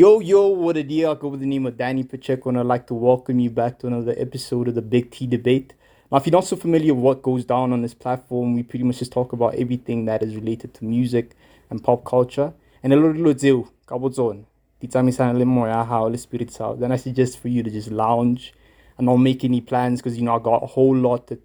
Yo, yo, what a deal. I go with the name of Danny Pacheco, and I'd like to welcome you back to another episode of the Big T Debate. Now, if you're not so familiar with what goes down on this platform, we pretty much just talk about everything that is related to music and pop culture. And a little kabotsone, titsamisana le spirits out. Then I suggest for you to just lounge and not make any plans because, you know, I got a whole lot to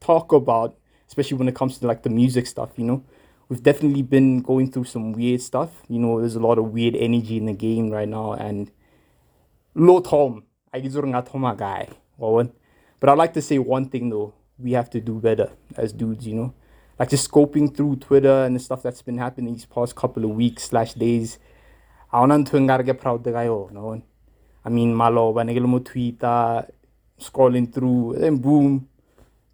talk about, especially when it comes to like the music stuff, you know we've definitely been going through some weird stuff. You know, there's a lot of weird energy in the game right now, and low Tom, I get a guy. But I'd like to say one thing though, we have to do better as dudes, you know. Like just scoping through Twitter and the stuff that's been happening these past couple of weeks slash days. I want to get proud the guy, oh, no I mean, malo, when I tweet, scrolling through, then boom,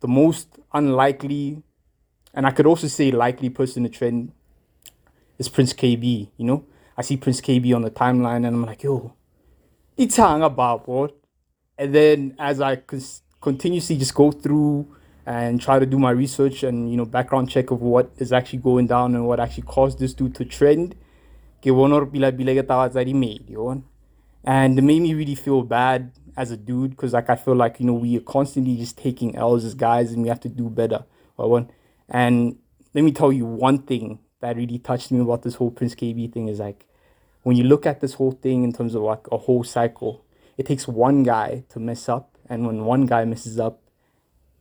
the most unlikely and I could also say likely person to trend is Prince Kaybee, you know? I see Prince Kaybee on the timeline and I'm like, yo, it's hang about what? And then as I continuously just go through and try to do my research and, you know, background check of what is actually going down and what actually caused this dude to trend, and it made me really feel bad as a dude because like I feel like, you know, we are constantly just taking L's as guys and we have to do better. And let me tell you one thing that really touched me about this whole Prince Kaybee thing is like when you look at this whole thing in terms of like a whole cycle, it takes one guy to mess up, and when one guy messes up,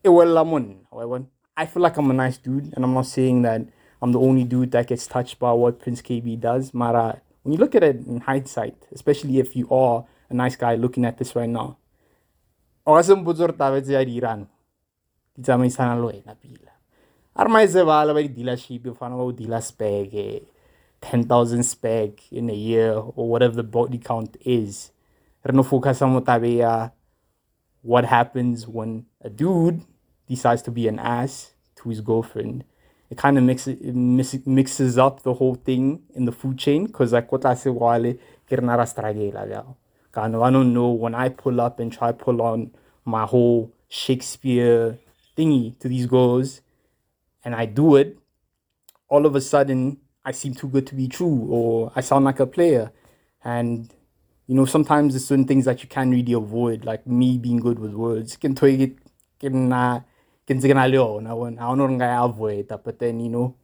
I feel like I'm a nice dude, and I'm not saying that I'm the only dude that gets touched by what Prince Kaybee does. Mara, uh, when you look at it in hindsight, especially if you are a nice guy looking at this right now, awesome buzur tawet iran. Titsamaisana lo ena pila. Armaizevala by dealership, you find out dealer spec, eh, 10,000 spec in a year or whatever the body count is. Focus on uh, what happens when a dude decides to be an ass to his girlfriend. It kind of mixes it mixes up the whole thing in the food chain because like what I say wale I don't know when I pull up and try pull on my whole Shakespeare thingy to these girls and I do it, all of a sudden I seem too good to be true or I sound like a player. And you know, sometimes there's certain things that you can't really avoid, like me being good with words. Can can can avoid that, but then you know,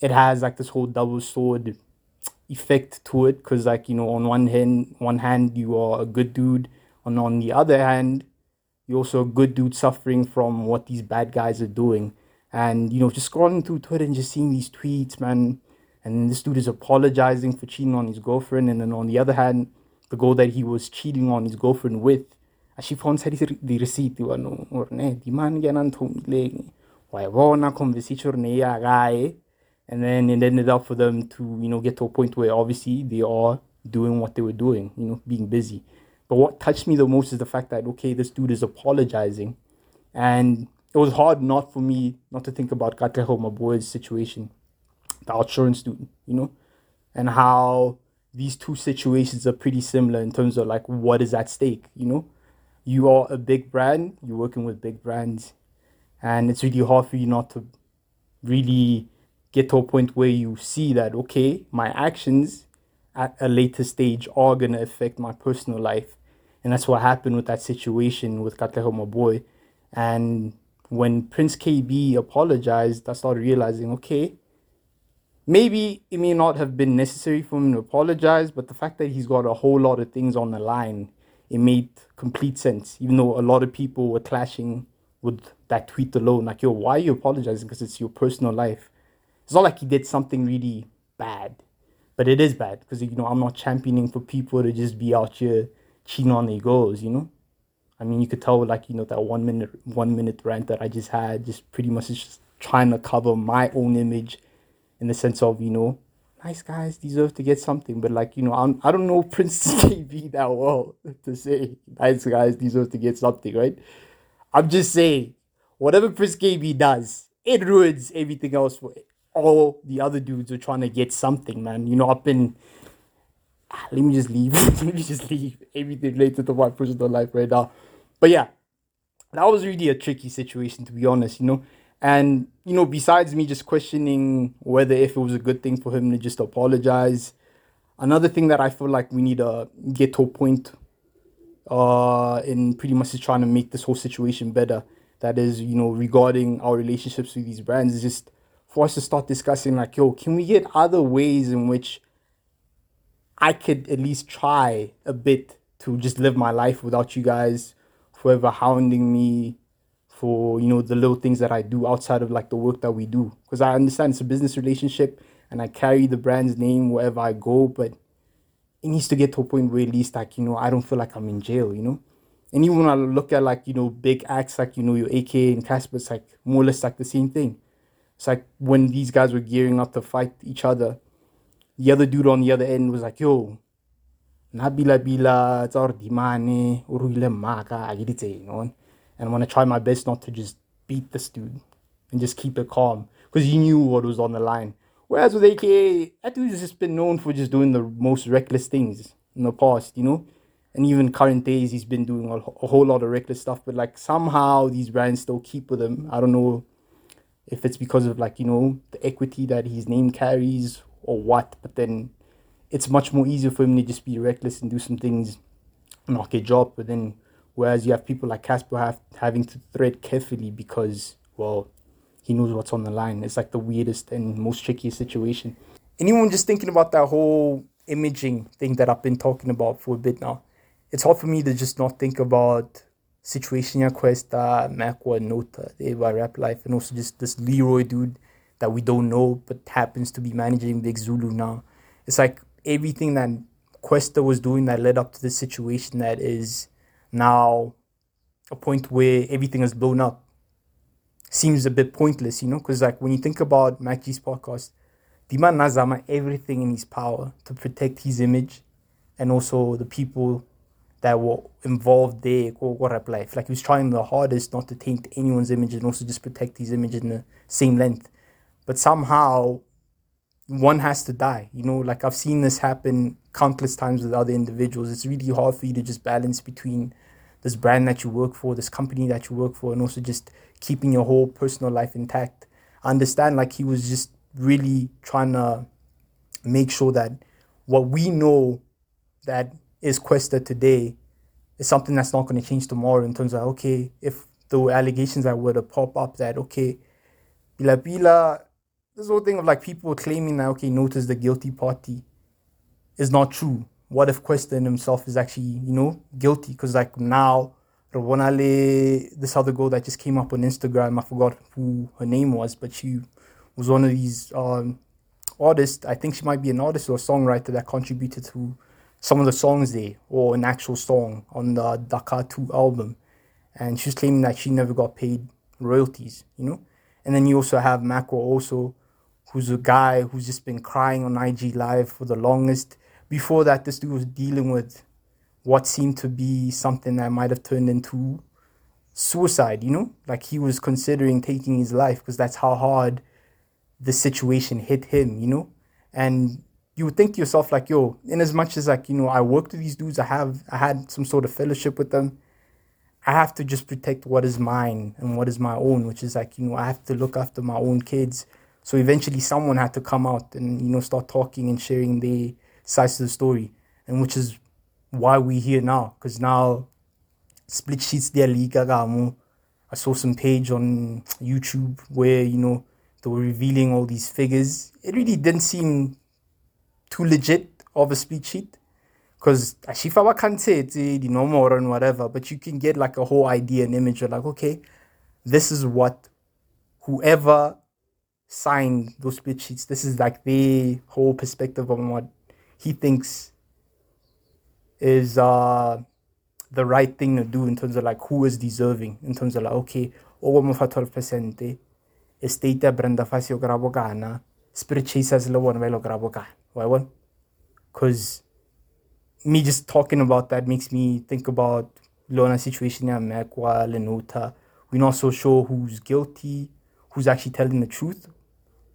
it has like this whole double sword effect to it because like you know on one hand one hand you are a good dude and on the other hand you're also a good dude suffering from what these bad guys are doing and, you know, just scrolling through Twitter and just seeing these tweets, man. And this dude is apologizing for cheating on his girlfriend. And then on the other hand, the girl that he was cheating on his girlfriend with, she found the receipt. Or ne, di man ganan tumile. Why bona conversation ne ya guy. And then it ended up for them to, you know, get to a point where obviously they are doing what they were doing, you know, being busy. But what touched me the most is the fact that okay, this dude is apologizing, and it was hard not for me not to think about Katleho, my boy's situation, the outsurance student, you know, and how these two situations are pretty similar in terms of like what is at stake, you know. You are a big brand, you're working with big brands, and it's really hard for you not to really get to a point where you see that okay, my actions at a later stage are gonna affect my personal life. And that's what happened with that situation with Katleho, my boy. And when Prince Kaybee apologized, I started realizing, okay, maybe it may not have been necessary for him to apologize, but the fact that he's got a whole lot of things on the line, it made complete sense. Even though a lot of people were clashing with that tweet alone, like, yo, why are you apologizing? Because it's your personal life. It's not like he did something really bad, but it is bad because you know I'm not championing for people to just be out here cheating on their goals, you know. I mean, you could tell like you know that one minute one minute rant that I just had, just pretty much just trying to cover my own image, in the sense of you know, nice guys deserve to get something, but like you know, I'm I don't know Prince Kaybee that well to say nice guys deserve to get something, right? I'm just saying, whatever Prince Kaybee does, it ruins everything else for all the other dudes who are trying to get something, man. You know, I've been ah, let me just leave. let me just leave everything related to my personal life right now. But yeah, that was really a tricky situation to be honest, you know. And you know, besides me just questioning whether if it was a good thing for him to just apologize, another thing that I feel like we need to get to a point uh in pretty much is trying to make this whole situation better. That is, you know, regarding our relationships with these brands is just for us to start discussing like, yo, can we get other ways in which I could at least try a bit to just live my life without you guys forever hounding me for you know the little things that I do outside of like the work that we do. Because I understand it's a business relationship and I carry the brand's name wherever I go but it needs to get to a point where at least like you know I don't feel like I'm in jail you know? And even when I look at like you know big acts like you know your AK and Cassper it's like more or less like the same thing. It's like when these guys were gearing up to fight each other the other dude on the other end was like yo nabila bila tsa gore dimane o ruile mmaka a ke know and I'm gonna try my best not to just beat this dude and just keep it calm because he knew what was on the line. Whereas with AKA, that dude's just been known for just doing the most reckless things in the past, you know? And even current days, he's been doing a, a whole lot of reckless stuff, but like somehow these brands still keep with him. I don't know if it's because of like, you know, the equity that his name carries or what, but then it's much more easier for him to just be reckless and do some things, knock a job, but then Whereas you have people like Cassper have, having to thread carefully because, well, he knows what's on the line. It's like the weirdest and most tricky situation. Anyone just thinking about that whole imaging thing that I've been talking about for a bit now, it's hard for me to just not think about Situation Kwesta, uh, Makwa, Nota, Eva Raplyf, and also just this Leroy dude that we don't know but happens to be managing Big Zulu now. It's like everything that Kwesta was doing that led up to this situation that is now a point where everything is blown up seems a bit pointless, you know, because like when you think about Mac podcast, Dima Nazama everything in his power to protect his image and also the people that were involved there life. Like he was trying the hardest not to taint anyone's image and also just protect his image in the same length. But somehow one has to die. You know, like I've seen this happen countless times with other individuals. It's really hard for you to just balance between this brand that you work for, this company that you work for, and also just keeping your whole personal life intact. I understand like he was just really trying to make sure that what we know that is Kwesta today is something that's not going to change tomorrow in terms of okay, if the allegations that were to pop up that okay, Bila Bila this whole thing of like people claiming that okay, notice the guilty party is not true. What if Kwesta himself is actually, you know, guilty? Because like now, Rawonale, this other girl that just came up on Instagram, I forgot who her name was, but she was one of these um, artists. I think she might be an artist or a songwriter that contributed to some of the songs there, or an actual song on the Dakar 2 album. And she's claiming that she never got paid royalties, you know? And then you also have Macro also, who's a guy who's just been crying on IG Live for the longest. Before that, this dude was dealing with what seemed to be something that might have turned into suicide, you know? Like he was considering taking his life because that's how hard the situation hit him, you know? And you would think to yourself, like, yo, in as much as like, you know, I worked with these dudes, I have I had some sort of fellowship with them. I have to just protect what is mine and what is my own, which is like, you know, I have to look after my own kids so eventually someone had to come out and, you know, start talking and sharing their sides of the story. And which is why we're here now. Because now split sheets there I saw some page on YouTube where, you know, they were revealing all these figures. It really didn't seem too legit of a split sheet. Because Ashifa can't say it's eh, the normal and whatever, but you can get like a whole idea and image of like, okay, this is what whoever signed those split sheets. This is like the whole perspective on what he thinks is uh, the right thing to do in terms of like who is deserving, in terms of like, okay, o mo fa 12%, estate ya Brenda Fassie o kry bokana, spirit chasers ba ile kry bokana. Why Because me just talking about that makes me think about Lona situation ya Makwa, Lenota. We're not so sure who's guilty, who's actually telling the truth,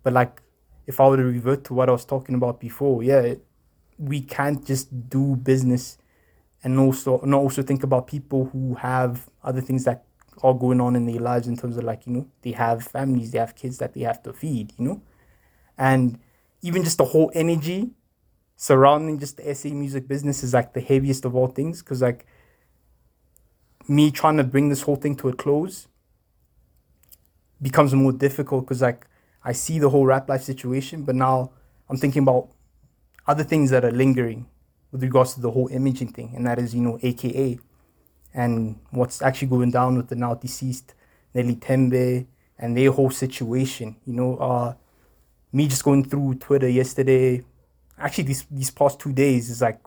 but like, if I were to revert to what I was talking about before, yeah, we can't just do business and also not also think about people who have other things that are going on in their lives in terms of like you know they have families, they have kids that they have to feed, you know, and even just the whole energy surrounding just the SA music business is like the heaviest of all things. Because like me trying to bring this whole thing to a close becomes more difficult because like I see the whole Raplyf situation, but now I'm thinking about other things that are lingering with regards to the whole imaging thing, and that is, you know, AKA and what's actually going down with the now deceased Nelli Tembe and their whole situation. You know, uh, me just going through Twitter yesterday, actually these these past two days is like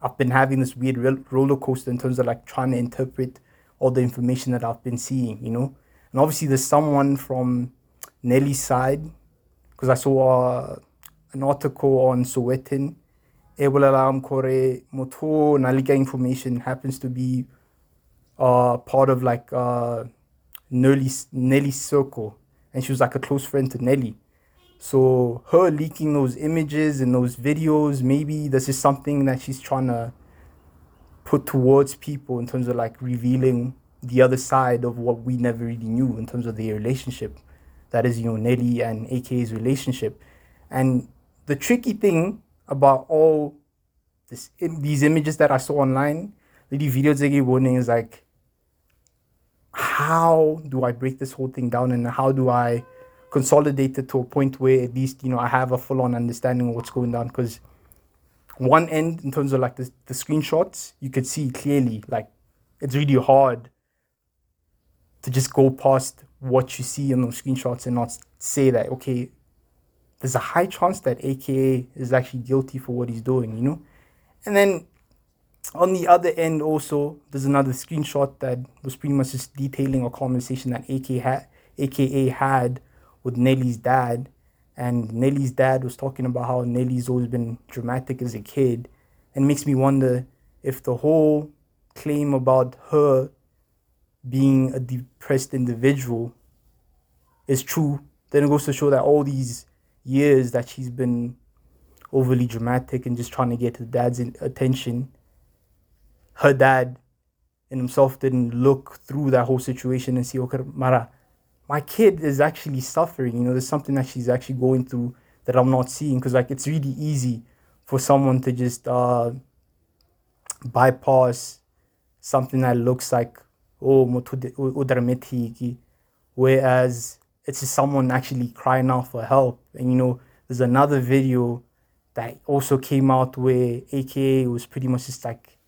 I've been having this weird roller coaster in terms of like trying to interpret all the information that I've been seeing. You know, and obviously there's someone from Nelli's side because I saw uh, an article on Sowetan. Ebola kore moto nalika information happens to be uh, part of like uh, Nelli's, Nelli's circle, and she was like a close friend to Nelli. So her leaking those images and those videos, maybe this is something that she's trying to put towards people in terms of like revealing the other side of what we never really knew in terms of their relationship. That is, Nelli and AK's relationship. And the tricky thing about all this, these images that I saw online, the they gave warning is like how do I break this whole thing down and how do I consolidate it to a point where at least you know I have a full on understanding of what's going on because one end in terms of like the, the screenshots you could see clearly like it's really hard to just go past what you see in those screenshots and not say that okay there's a high chance that AKA is actually guilty for what he's doing you know? And then on the other end also there's another screenshot that was pretty much just detailing a conversation that AKA had, AKA had with Nelli's dad. And Nelli's dad was talking about how Nelli's always been dramatic as a kid. And makes me wonder if the whole claim about her being a depressed individual is true then it goes to show that all these years that she's been overly dramatic and just trying to get her dad's attention her dad and himself didn't look through that whole situation and see, okay, Mara, my kid is actually suffering. You know, there's something that she's actually going through that I'm not seeing. Because, like, it's really easy for someone to just uh, bypass something that looks like, oh, udrametiki, whereas it's just someone actually crying out for help. And, you know, there's another video that also came out where AKA was pretty much just like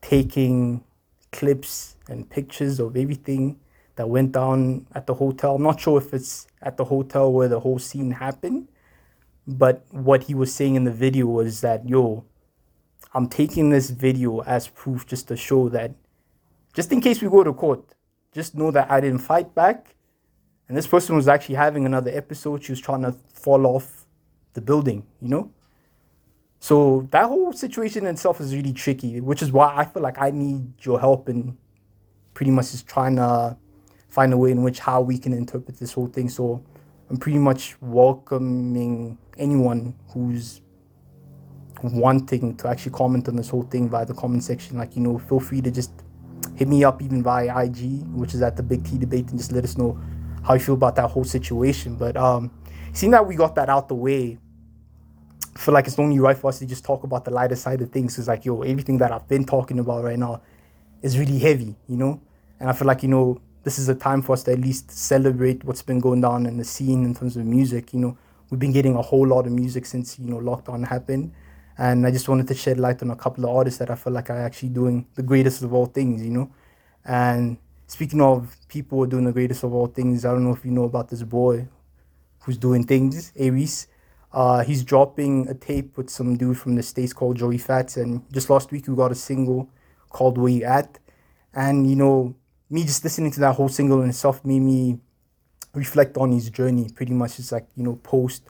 taking clips and pictures of everything that went down at the hotel. I'm not sure if it's at the hotel where the whole scene happened, but what he was saying in the video was that, yo, I'm taking this video as proof just to show that, just in case we go to court, just know that I didn't fight back. And this person was actually having another episode. She was trying to fall off the building, you know? So that whole situation in itself is really tricky, which is why I feel like I need your help in pretty much just trying to find a way in which how we can interpret this whole thing. So I'm pretty much welcoming anyone who's wanting to actually comment on this whole thing via the comment section. Like, you know, feel free to just hit me up even via IG, which is at the Big T debate, and just let us know how you feel about that whole situation. But um, seeing that we got that out the way, I feel like it's only right for us to just talk about the lighter side of things. It's like, yo, everything that I've been talking about right now is really heavy, you know? And I feel like, you know, this is a time for us to at least celebrate what's been going down in the scene in terms of music. You know, we've been getting a whole lot of music since, you know, lockdown happened. And I just wanted to shed light on a couple of artists that I feel like are actually doing the greatest of all things, you know? And speaking of people who are doing the greatest of all things, I don't know if you know about this boy who's doing things, A-Reece. Uh, he's dropping a tape with some dude from the States called Joey Fatts. And just last week, we got a single called Where You At. And, you know, me just listening to that whole single in itself made me reflect on his journey. Pretty much, it's like, you know, post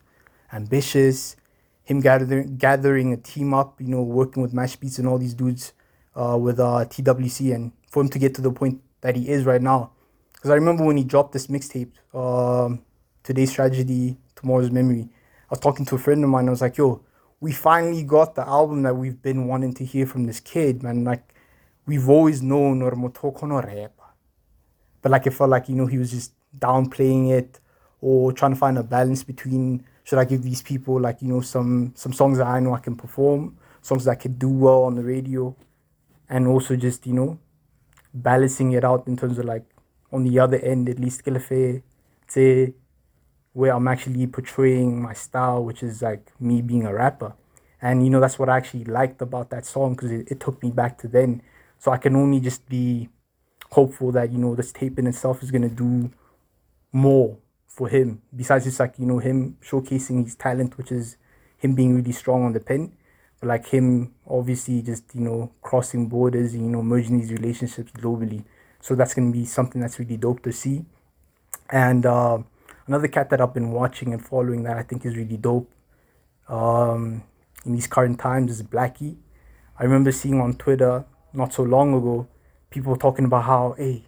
Ambitiouz, him gathering, gathering a team up, you know, working with MashBeatz and all these dudes uh, with uh, TWC. And for him to get to the point that he is right now. Because I remember when he dropped this mixtape, um, Today's Tragedy, Tomorrow's Memory I was talking to a friend of mine. I was like, yo, we finally got the album that we've been wanting to hear from this kid, man. Like, we've always known Ormotoko rap. But like, it felt like, you know, he was just downplaying it or trying to find a balance between should I give these people like you know some some songs that I know I can perform, songs that I can do well on the radio, and also just you know balancing it out in terms of like on the other end at least say where I'm actually portraying my style, which is like me being a rapper. And you know that's what I actually liked about that song because it, it took me back to then. So I can only just be hopeful that you know this tape in itself is gonna do more for him besides just like you know him showcasing his talent which is him being really strong on the pen but like him obviously just you know crossing borders and you know merging these relationships globally. So that's going to be something that's really dope to see. And uh, another cat that i've been watching and following that i think is really dope um, in these current times is Blxckie. I remember seeing on twitter not so long ago people talking about how hey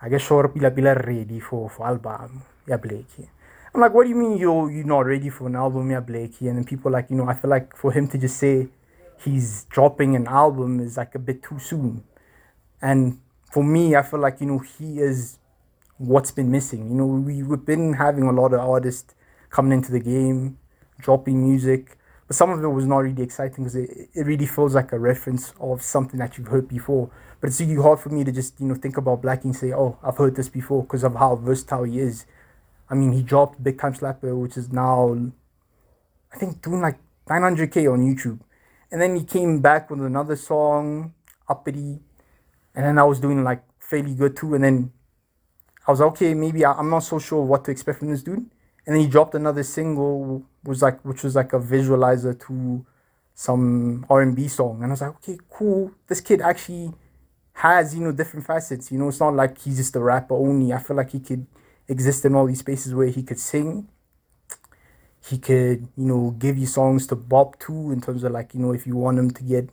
i guess sure pila pila ready for, for album yeah, Blxckie. I'm like, what do you mean you're you're not ready for an album, yeah, Blxckie? And then people like, you know, I feel like for him to just say he's dropping an album is like a bit too soon. And for me, I feel like, you know, he is what's been missing. You know, we, we've been having a lot of artists coming into the game, dropping music, but some of it was not really exciting because it, it really feels like a reference of something that you've heard before. But it's really hard for me to just, you know, think about Blxckie and say, oh, I've heard this before because of how versatile he is I mean, he dropped Big Time Slapper, which is now, I think, doing like 900k on YouTube. And then he came back with another song, Uppity. And then I was doing like fairly good too. And then I was like, okay, maybe I, am not so sure what to expect from this dude. And then he dropped another single, was like, which was like a visualizer to some R&B song. And I was like, okay, cool. This kid actually has, you know, different facets. You know, it's not like he's just a rapper only. I feel like he could exist in all these spaces where he could sing. He could, you know, give you songs to bop to in terms of like, you know, if you want him to get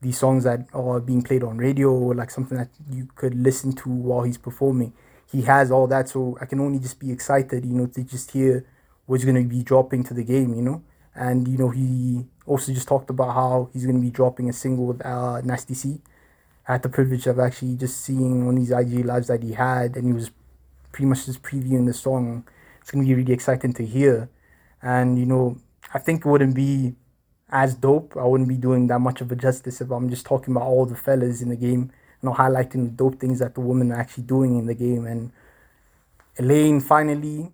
these songs that are being played on radio or like something that you could listen to while he's performing. He has all that, so I can only just be excited, you know, to just hear what's going to be dropping to the game, you know. And you know, he also just talked about how he's going to be dropping a single with uh, Nasty C. I had the privilege of actually just seeing on these IG lives that he had, and he was pretty much just previewing the song. It's gonna be really exciting to hear, and you know, I think it wouldn't be as dope. I wouldn't be doing that much of a justice if I'm just talking about all the fellas in the game, you know, highlighting the dope things that the women are actually doing in the game. And Elaine finally,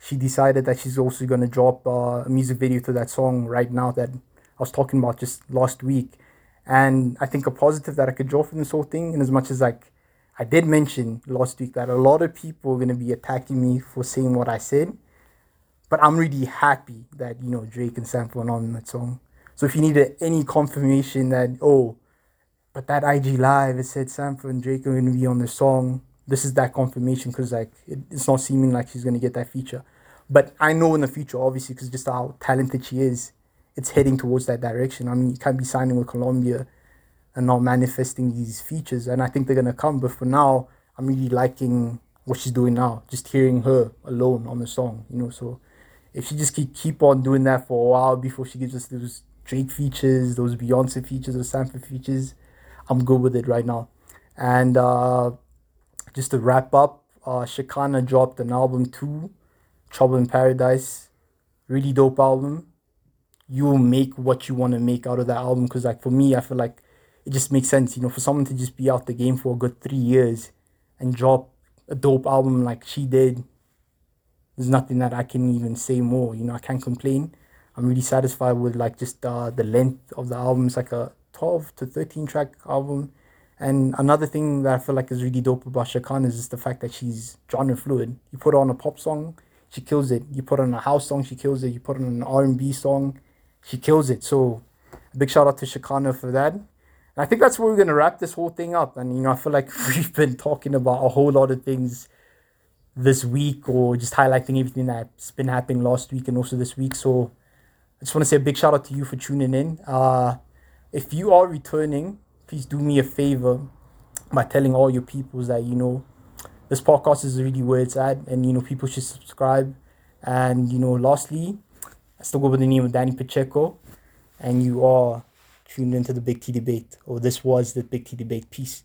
she decided that she's also gonna drop uh, a music video to that song right now that I was talking about just last week. And I think a positive that I could draw from this whole thing, in as much as like I did mention last week that a lot of people are going to be attacking me for saying what I said, but I'm really happy that you know Drake and are on that song. So if you needed any confirmation that oh, but that IG live it said Sampha and Drake are going to be on the song, this is that confirmation because like it, it's not seeming like she's going to get that feature. But I know in the future, obviously, because just how talented she is, it's heading towards that direction. I mean, you can't be signing with Columbia and not manifesting these features. And I think they're gonna come. But for now, I'm really liking what she's doing now. Just hearing her alone on the song, you know. So if she just keep keep on doing that for a while before she gives us those Drake features, those Beyonce features, those Sampha features, I'm good with it right now. And uh, just to wrap up, uh, dropped an album too, Trouble in Paradise. Really dope album. You'll make what you want to make out of that album because, like, for me, I feel like it just makes sense, you know, for someone to just be out the game for a good three years and drop a dope album like she did. There's nothing that I can even say more. You know, I can't complain. I'm really satisfied with like just uh, the length of the album. It's like a 12 to 13 track album. And another thing that I feel like is really dope about Shekhinah is just the fact that she's genre fluid. You put her on a pop song, she kills it. You put her on a house song, she kills it. You put her on an R&B song, she kills it. So big shout out to Shekhinah for that. And I think that's where we're going to wrap this whole thing up. And, you know, I feel like we've been talking about a whole lot of things this week or just highlighting everything that's been happening last week and also this week. So I just want to say a big shout out to you for tuning in. Uh, if you are returning, please do me a favor by telling all your peoples that, you know, this podcast is really where it's at and, you know, people should subscribe. And, you know, lastly, I still go by the name of Danny Pacheco and you are tuned into the Big T debate, or this was the Big T debate. Peace.